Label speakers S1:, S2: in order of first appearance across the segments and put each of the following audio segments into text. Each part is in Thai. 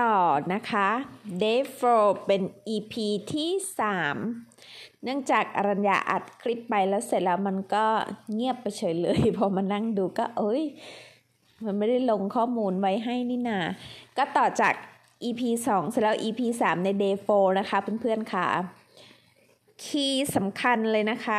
S1: ต่อนะคะ Day 4 เป็น EP ที่ 3 เนื่องจากอรัญญาอัดคลิปไปแล้วเสร็จแล้วมันก็เงียบไปเฉยเลย พอมานั่งดูก็เอ้ย มันไม่ได้ลงข้อมูลไว้ให้นี่นา ก็ต่อจาก EP 2 เสร็จแล้ว EP 3 ใน Day 4 นะคะเพื่อนๆค่ะ คีย์สำคัญเลยนะคะ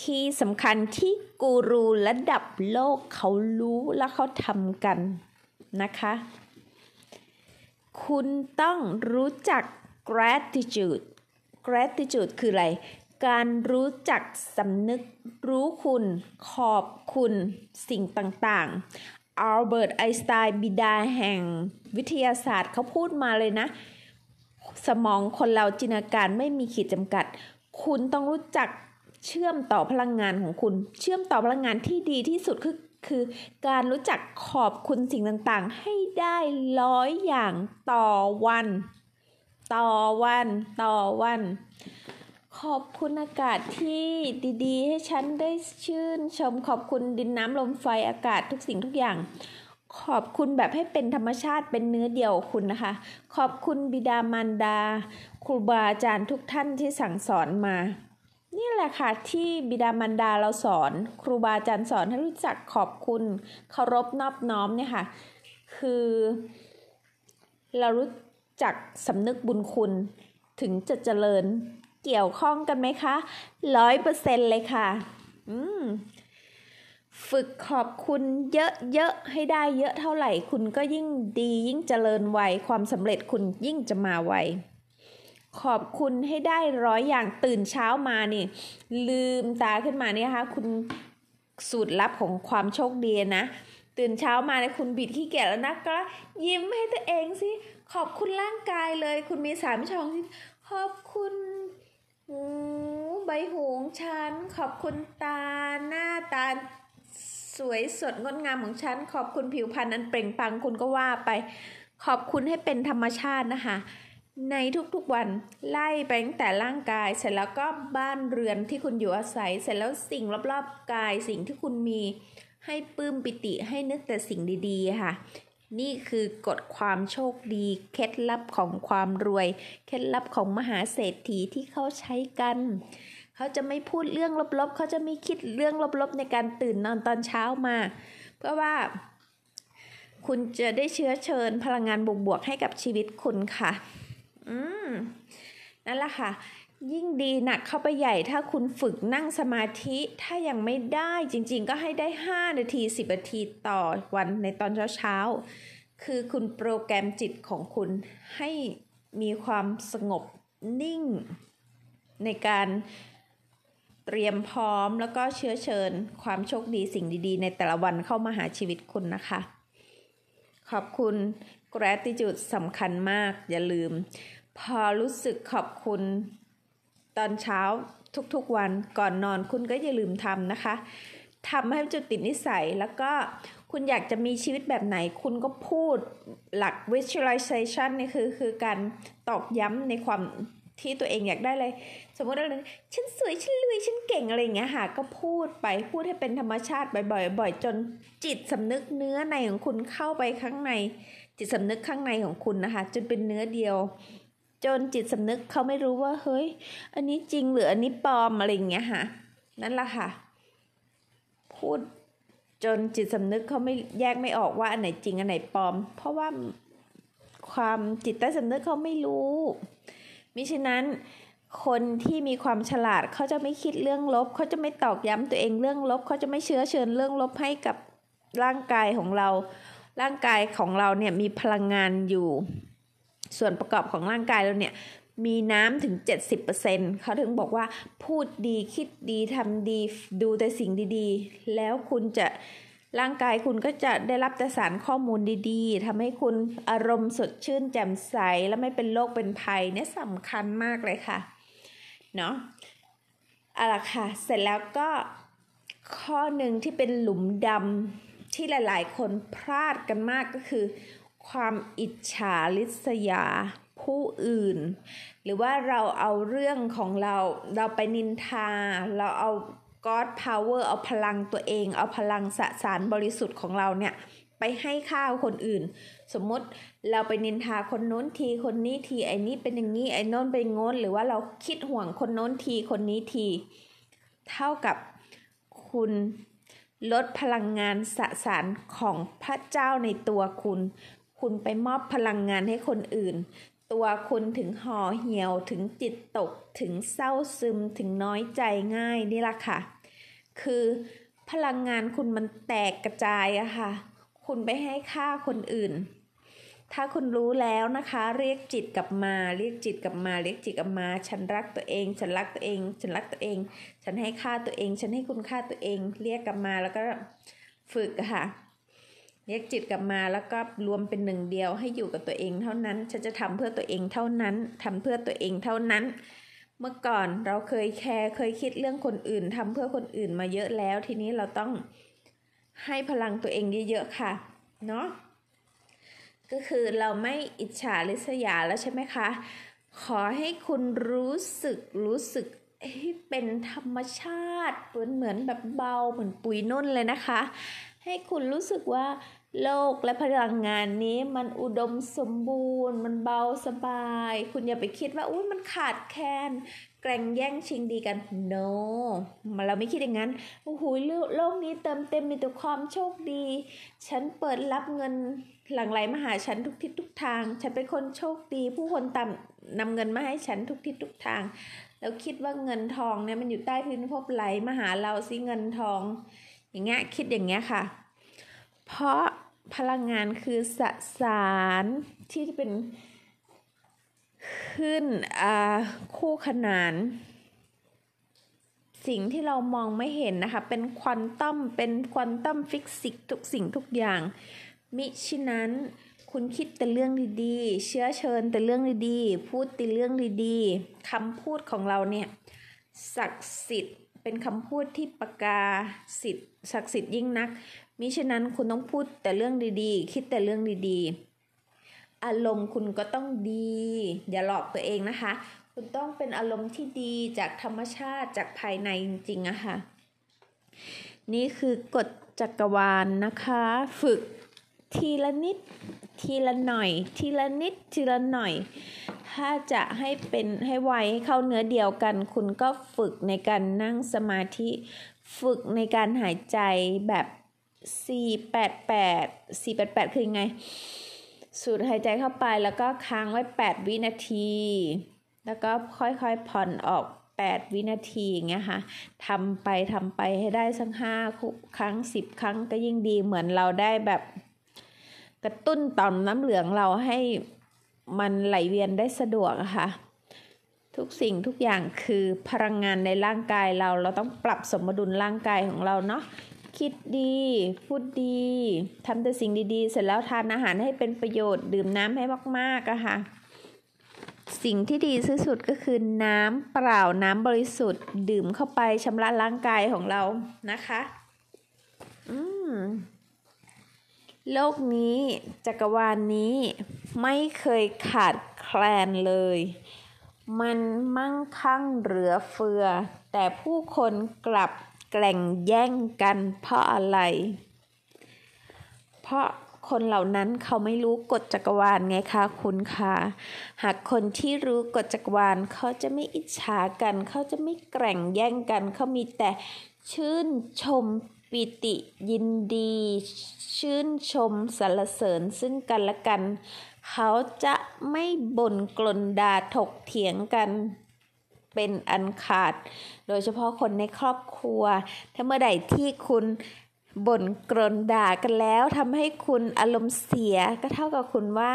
S1: คีย์สำคัญที่กูรูระดับโลกเขารู้และเขาทำกันนะคะ คุณต้องรู้จัก gratitude gratitude คืออะไร การรู้จักสำนึกรู้คุณ ขอบคุณสิ่งต่างๆอัลเบิร์ตไอน์สไตน์บิดาแห่งวิทยาศาสตร์เขาพูดมาเลยนะ สมองคนเราจินตนาการไม่มีขีดจำกัด คุณต้องรู้จักเชื่อมต่อพลังงานของคุณ เชื่อมต่อพลังงานที่ดีที่สุดคือ คือการรู้จักขอบคุณสิ่งต่างๆ ให้ได้ร้อยอย่างต่อวัน ต่อวัน ต่อวัน ขอบคุณอากาศที่ดีๆ ให้ฉันได้ชื่น ชมขอบคุณดินน้ำลมไฟอากาศทุกสิ่งทุกอย่าง ขอบคุณแบบให้เป็นธรรมชาติเป็นเนื้อเดียวคุณนะคะ ขอบคุณบิดามารดา ครูบาอาจารย์ทุกท่านที่สั่งสอนมา แหละค่ะที่บิดามารดาเราสอน ครูบาอาจารย์สอนให้รู้จักขอบคุณเคารพนอบน้อมเนี่ยค่ะ คือ เรารู้จักสำนึกบุญคุณถึงจะเจริญเกี่ยวข้องกันไหมคะร้อยเปอร์เซ็นเลยค่ะ อืมฝึกขอบคุณเยอะๆให้ได้เยอะเท่าไหร่ คุณก็ยิ่งดียิ่งเจริญไวความสำเร็จคุณยิ่งจะมาไว ขอบคุณให้ได้ร้อยอย่างตื่นเช้ามานี่ ลืมตาขึ้นมาเนี่ยค่ะคุณสูตรลับของความโชคดีนะ ตื่นเช้ามาเนี่ยคุณบิดขี้เกียจแล้วนะก็ยิ้มให้ตัวเองสิขอบคุณร่างกายเลย คุณมีสามช่องที่ขอบคุณหูใบหูงฉัน ขอบคุณตาหน้าตาสวยสดงดงามของฉัน ขอบคุณผิวพรรณอันเปล่งปลั่งคุณก็ว่าไป ขอบคุณให้เป็นธรรมชาตินะคะ ในทุกๆวันไล่ไปตั้งแต่ร่างกาย เสร็จแล้วก็บ้านเรือนที่คุณอยู่อาศัย เสร็จแล้วสิ่งรอบๆกายสิ่งที่คุณมี ให้ปลื้มปิติให้นึกแต่สิ่งดีๆค่ะ นี่คือกฎความโชคดี เคล็ดลับของความรวย เคล็ดลับของมหาเศรษฐีที่เขาใช้กัน เขาจะไม่พูดเรื่องลบๆ เขาจะไม่คิดเรื่องลบๆในการตื่นนอนตอนเช้ามา เพราะว่าคุณจะได้เชื้อเชิญพลังงานบวกๆให้กับชีวิตคุณค่ะ อืมนั่นแหละค่ะ ยิ่งดีหนักเข้าไปใหญ่ถ้าคุณฝึกนั่งสมาธิถ้ายังไม่ได้จริงๆ ก็ให้ได้ 5 นาที 10 นาทีต่อวันในตอนเช้าๆ คือคุณโปรแกรมจิตของคุณให้มีความสงบนิ่ง ในการเตรียมพร้อมแล้วก็เชื้อเชิญ ความโชคดีสิ่งดีๆ ในแต่ละวันเข้ามาหาชีวิตคุณนะคะ ขอบคุณ gratitude สำคัญมากอย่าลืม พอรู้สึกขอบคุณ ตอนเช้าทุกๆวันก่อนนอนคุณก็อย่าลืมทำนะคะทำให้จุดติดนิสัยแล้วก็คุณอยากจะมีชีวิตแบบไหน คุณก็พูดหลัก visualization นี่คือคือการตอกย้ำในความที่ตัวเองอยากได้เลย สมมติอะไรฉันสวย ฉันรวย ฉันเก่งอะไรอย่างเงี้ยค่ะ ก็พูดไป พูดให้เป็นธรรมชาติบ่อยๆ บ่อยจนจิตสำนึกเนื้อในของคุณเข้าไปข้างใน จิตสำนึกข้างในของคุณนะคะ จนเป็นเนื้อเดียว จนจิตสำนึกเขาไม่รู้ว่าเฮ้ย อันนี้จริงหรืออันนี้ปลอมอะไรอย่างเงี้ยค่ะ นั่นแหละค่ะ พูดจนจิตสำนึกเขาไม่แยกไม่ออกว่าอันไหนจริงอันไหนปลอม เพราะว่าความจิตใต้สำนึกเขาไม่รู้มิฉะนั้นคนที่มีความฉลาดเขาจะไม่คิดเรื่องลบ เขาจะไม่ตอกย้ำตัวเองเรื่องลบ เขาจะไม่เชื้อเชิญเรื่องลบให้กับร่างกายของเรา ร่างกายของเราเนี่ยมีพลังงานอยู่ ส่วนประกอบของร่างกายเราเนี่ยมีน้ำถึง 70%เขาถึงบอกว่าพูดดีคิดดีทำดีดูแต่สิ่งดีๆ แล้วคุณจะร่างกายคุณก็จะได้รับแต่สารข้อมูลดีๆทำให้คุณอารมณ์สดชื่นแจ่มใส และไม่เป็นโรคเป็นภัยเนี่ยสำคัญมากเลยค่ะเนาะอาละค่ะ เสร็จแล้วก็ข้อหนึ่งที่เป็นหลุมดำที่หลาย ๆ คนพลาดกันมากก็คือ ความอิจฉาริษยาผู้อื่น หรือว่าเราเอาเรื่องของเราเราไปนินทา เราเอา God power เอาพลังตัวเอง เอาพลังสสารบริสุทธิ์ของเราเนี่ย ไปให้ข้าวคนอื่น สมมติเราไปนินทาคนโน้นทีคนนี้ทีไอ้นี้เป็นอย่างนี้ไอ้โน้นเป็นงนหรือว่าเราคิดห่วงคนโน้นทีคนนี้ที เท่ากับคุณลดพลังงานสสารของพระเจ้าในตัวคุณ คุณไปมอบพลังงานให้คนอื่น ตัวคุณถึงห่อเหี่ยวถึงจิตตกถึงเศร้าซึมถึงน้อยใจง่ายนี่ละค่ะ คือพลังงานคุณมันแตกกระจายอะค่ะ คุณไปให้ค่าคนอื่น ถ้าคุณรู้แล้วนะคะ เรียกจิตกลับมา เรียกจิตกลับมา เรียกจิตกลับมา ฉันรักตัวเอง ฉันรักตัวเอง ฉันรักตัวเอง ฉันให้ค่าตัวเอง ฉันให้คุณค่าตัวเอง เรียกกลับมาแล้วก็ฝึกค่ะ เรียกจิตกลับมาแล้วก็รวมเป็นหนึ่งเดียวให้อยู่กับตัวเองเท่านั้น ฉันจะทำเพื่อตัวเองเท่านั้นทำเพื่อตัวเองเท่านั้น เมื่อก่อนเราเคยแคร์เคยคิดเรื่องคนอื่นทำเพื่อคนอื่นมาเยอะแล้ว ทีนี้เราต้องให้พลังตัวเองเยอะๆค่ะ เนาะก็คือเราไม่อิจฉาริษยาแล้วใช่ไหมคะ ขอให้คุณรู้สึกรู้สึกให้เป็นธรรมชาติเหมือนเหมือนแบบเบาเหมือนปุ๋ยนุ่นเลยนะคะ ให้คุณรู้สึกว่า โลกและพลังงานนี้มันอุดมสมบูรณ์ มันเบาสบาย คุณอย่าไปคิดว่าอุ้ยมันขาดแคลนแกร่งแย่งชิงดีกัน no มาเราไม่คิดอย่างนั้นโอ้โหโลกนี้เติมเต็มมีแต่ความโชคดี ฉันเปิดรับเงินหลั่งไหลมาหาฉันทุกทิศทุกทาง ฉันเป็นคนโชคดี ผู้คนตามนำเงินมาให้ฉันทุกทิศทุกทาง แล้วคิดว่าเงินทองเนี่ยมันอยู่ใต้พื้นภพไหลมาหาเราสิเงินทอง อย่างเงี้ยคิดอย่างเงี้ยค่ะ เพราะพลังงานคือสสารที่เป็นขึ้นคู่ขนาน สิ่งที่เรามองไม่เห็นนะคะ เป็นควอนตัมเป็นควอนตัมฟิสิกส์ทุกสิ่งทุกอย่าง มิฉะนั้นคุณคิดแต่เรื่องดีๆ เชื้อเชิญแต่เรื่องดีๆ พูดแต่เรื่องดีๆคำพูดของเราเนี่ยศักดิ์สิทธิ์เป็นคำพูดที่ประกาสิทธิ์ศักดิ์สิทธิ์ยิ่งนัก มิฉะนั้นคุณต้องพูดแต่เรื่องดีๆ คิดแต่เรื่องดีๆ อารมณ์คุณก็ต้องดี อย่าหลอกตัวเองนะคะ คุณต้องเป็นอารมณ์ที่ดีจากธรรมชาติจากภายในจริงๆอะคะ่ะ นี่คือกฎจักรวาลนนะคะ ฝึกทีละนิด ทีละหน่อย ทีละนิด ทีละหน่อย ถ้าจะให้เป็นให้ไวให้เข้าเนื้อเดียวกัน คุณก็ฝึกในการนั่งสมาธิ ฝึกในการหายใจแบบ 488 488 คือยังไง สูดหายใจเข้าไปแล้วก็ค้างไว้ 8 วินาที แล้วก็ค่อยๆผ่อนออก 8 วินาทีอย่างเงี้ยค่ะทำไปทำไปให้ได้สักห้าครั้ง 10 ครั้งก็ยิ่งดีเหมือนเราได้แบบกระตุ้นต่อมน้ำเหลืองเราให้มันไหลเวียนได้สะดวกค่ะ ทุกสิ่งทุกอย่างคือพลังงานในร่างกายเรา เราต้องปรับสมดุลร่างกายของเราเนาะ คิดดี พูดดีทำแต่สิ่งดีๆ เสร็จแล้วทานอาหารให้เป็นประโยชน์ดื่มน้ำให้มากๆอะค่ะ สิ่งที่ดีที่สุดก็คือน้ำเปล่าน้ำบริสุทธิ์ ดื่มเข้าไปชำระร่างกายของเรานะคะ อืมโลกนี้จักรวาลนนี้ไม่เคยขาดแคลนเลย มันมั่งคั่งเหลือเฟือ แต่ผู้คนกลับ แกล่งแย่งกัน เพราะอะไร เพราะคนเหล่านั้นเขาไม่รู้กฎจักรวาลไงคะคุณคะหากคนที่รู้กฎจักรวาลเขาจะไม่อิจฉากัน เขาจะไม่แกล่งแย่งกัน เขามีแต่ชื่นชมปิติยินดี ชื่นชมสรรเสริญซึ่งกันและกัน เขาจะไม่บ่นกลนด่าถกเถียงกัน เป็นอันขาด โดยเฉพาะคนในครอบครัว ถ้าเมื่อใดที่คุณบ่นกลนด่ากันแล้วทำให้คุณอารมณ์เสียก็เท่ากับคุณว่า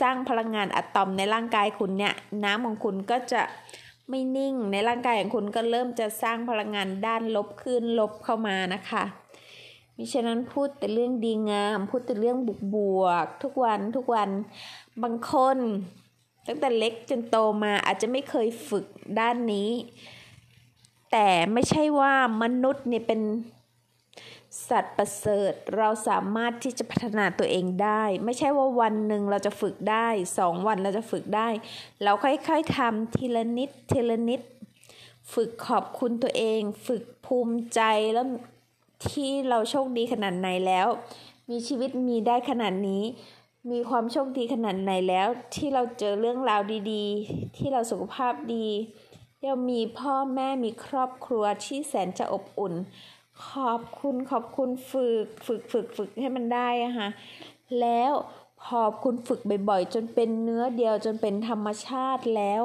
S1: สร้างพลังงานอะตอมในร่างกายคุณเนี่ยน้ำของคุณก็จะไม่นิ่งในร่างกายของคุณก็เริ่มจะสร้างพลังงานด้านลบขึ้นลบเข้ามานะคะมิฉะนั้นพูดแต่เรื่องดีงาม พูดแต่เรื่องบุกบวก ทุกวันทุกวันบางคน ตั้งแต่เล็กจนโตมาอาจจะไม่เคยฝึกด้านนี้ แต่ไม่ใช่ว่ามนุษย์เนี่ยเป็นสัตว์ประเสริฐเราสามารถที่จะพัฒนาตัวเองได้ ไม่ใช่ว่าวันหนึ่งเราจะฝึกได้สองวันเราจะฝึกได้ เราค่อยๆทำทีละนิดทีละนิด ฝึกขอบคุณตัวเอง ฝึกภูมิใจแล้วที่เราโชคดีขนาดไหนแล้ว มีชีวิตมีได้ขนาดนี้ มีความโชคดีขนาดไหนแล้ว ที่เราเจอเรื่องราวดีๆ ที่เราสุขภาพดีเรามีพ่อแม่มีครอบครัวที่แสนจะอบอุ่น ขอบคุณขอบคุณฝึกฝึกฝึกฝึกให้มันได้อะค่ะแล้วพอคุณฝึกบ่อยๆ จนเป็นเนื้อเดียวจนเป็นธรรมชาติแล้ว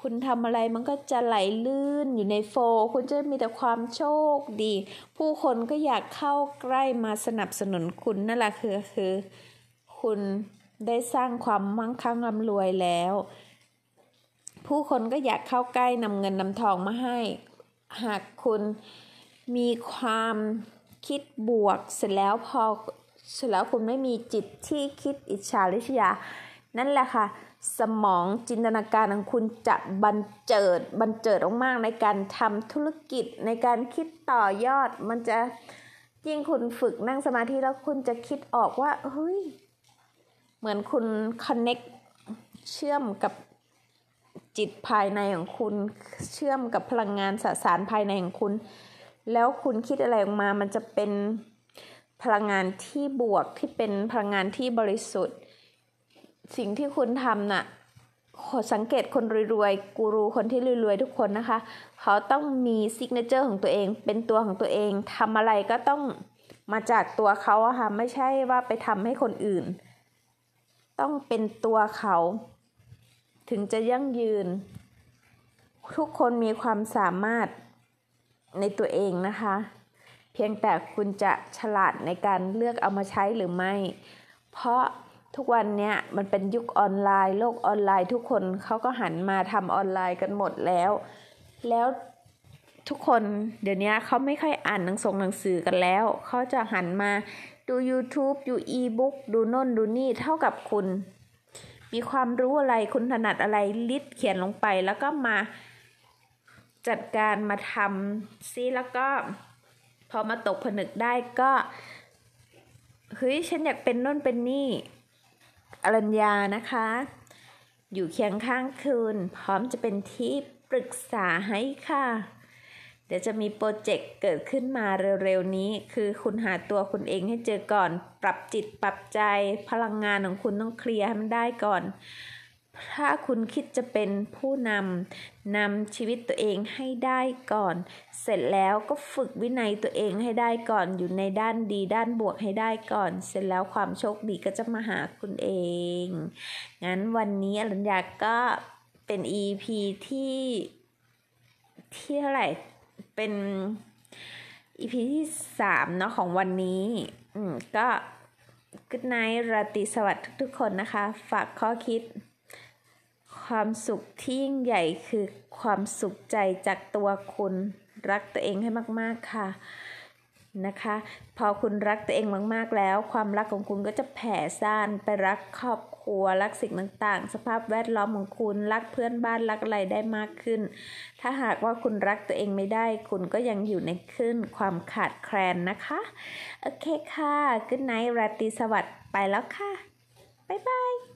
S1: คุณทำอะไรมันก็จะไหลลื่นอยู่ในโฟ คุณจะมีแต่ความโชคดี ผู้คนก็อยากเข้าใกล้มาสนับสนุนคุณนั่นแหละคือคือ คุณได้สร้างความมั่งคั่งร่ำรวยแล้ว ผู้คนก็อยากเข้าใกล้นำเงินนำทองมาให้ หากคุณมีความคิดบวกเสร็จแล้วพอเสร็จแล้วคุณไม่มีจิตที่คิดอิจฉาริษยา นั่นแหละค่ะ สมองจินตนาการของคุณจะบันเจิดบันเจิดมากๆในการทำธุรกิจในการคิดต่อยอด มันจะยิ่งคุณฝึกนั่งสมาธิแล้วคุณจะคิดออกว่าเฮ้ย เหมือนคุณคอนเน็กเชื่อมกับจิตภายในของคุณ เชื่อมกับพลังงานสสารภายในของคุณ แล้วคุณคิดอะไรออกมา มันจะเป็นพลังงานที่บวกที่เป็นพลังงานที่บริสุทธิ์ สิ่งที่คุณทำน่ะสังเกตคนรวยๆ กูรูคนที่รวยๆ ทุกคนนะคะ เขาต้องมีซิกเนเจอร์ของตัวเอง เป็นตัวของตัวเองทำอะไรก็ต้องมาจากตัวเขาอะค่ะ ไม่ใช่ว่าไปทำให้คนอื่น ต้องเป็นตัวเขา ถึงจะยั่งยืน ทุกคนมีความสามารถในตัวเองนะคะ เพียงแต่คุณจะฉลาดในการเลือกเอามาใช้หรือไม่ เพราะทุกวันนี้มันเป็นยุคออนไลน์ โลกออนไลน์ ทุกคนเขาก็หันมาทำออนไลน์กันหมดแล้ว แล้วทุกคนเดี๋ยวนี้เขาไม่ค่อยอ่านหนังสงหนังสือกันแล้ว เขาจะหันมา ดู YouTube ดูอีบุ๊กดูน่นดูนี่เท่ากับคุณ มีความรู้อะไรคุณถนัดอะไรลิดเขียนลงไป แล้วก็มาจัดการมาทำซิแล้วก็ พอมาตกผนึกได้ก็เฮ้ยฉันอยากเป็นน่นเป็นนี่อรัญญานะคะ อยู่เคียงข้างคืน พร้อมจะเป็นที่ปรึกษาให้ค่ะ ดี๋ยวจะมีโปรเจกต์เกิดขึ้นมาเร็วๆนี้ คือคุณหาตัวคุณเองให้เจอก่อน ปรับจิตปรับใจพลังงานของคุณต้องเคลียร์ให้มันได้ก่อน ถ้าคุณคิดจะเป็นผู้นำนำชีวิตตัวเองให้ได้ก่อน เสร็จแล้วก็ฝึกวินัยตัวเองให้ได้ก่อน อยู่ในด้านดีด้านบวกให้ได้ก่อน เสร็จแล้วความโชคดีก็จะมาหาคุณเอง งั้นวันนี้อรัญญาก็เป็น EP ที่ที่เท่าไหร่ เป็น EP ที่สามเนาะของวันนี้ อืมก็กุดไนราตรีสวัสดิ์ทุกๆคนนะคะ ฝากข้อคิด ความสุขที่ยิ่งใหญ่คือความสุขใจจากตัวคุณรักตัวเองให้มาก ๆ ค่ะนะคะ พอคุณรักตัวเองมาก ๆ แล้ว ความรักของคุณก็จะแผ่ซ่านไปรักครอบ ครัว รักสิ่งต่างๆ สภาพแวดล้อมของคุณ รักเพื่อนบ้าน รักอะไรได้มากขึ้น ถ้าหากว่าคุณรักตัวเองไม่ได้ คุณก็ยังอยู่ในขึ้นความขาดแคลนนะคะ โอเคค่ะ Good night ราตรีสวัสดิ์ ไปแล้วค่ะ บ๊ายบาย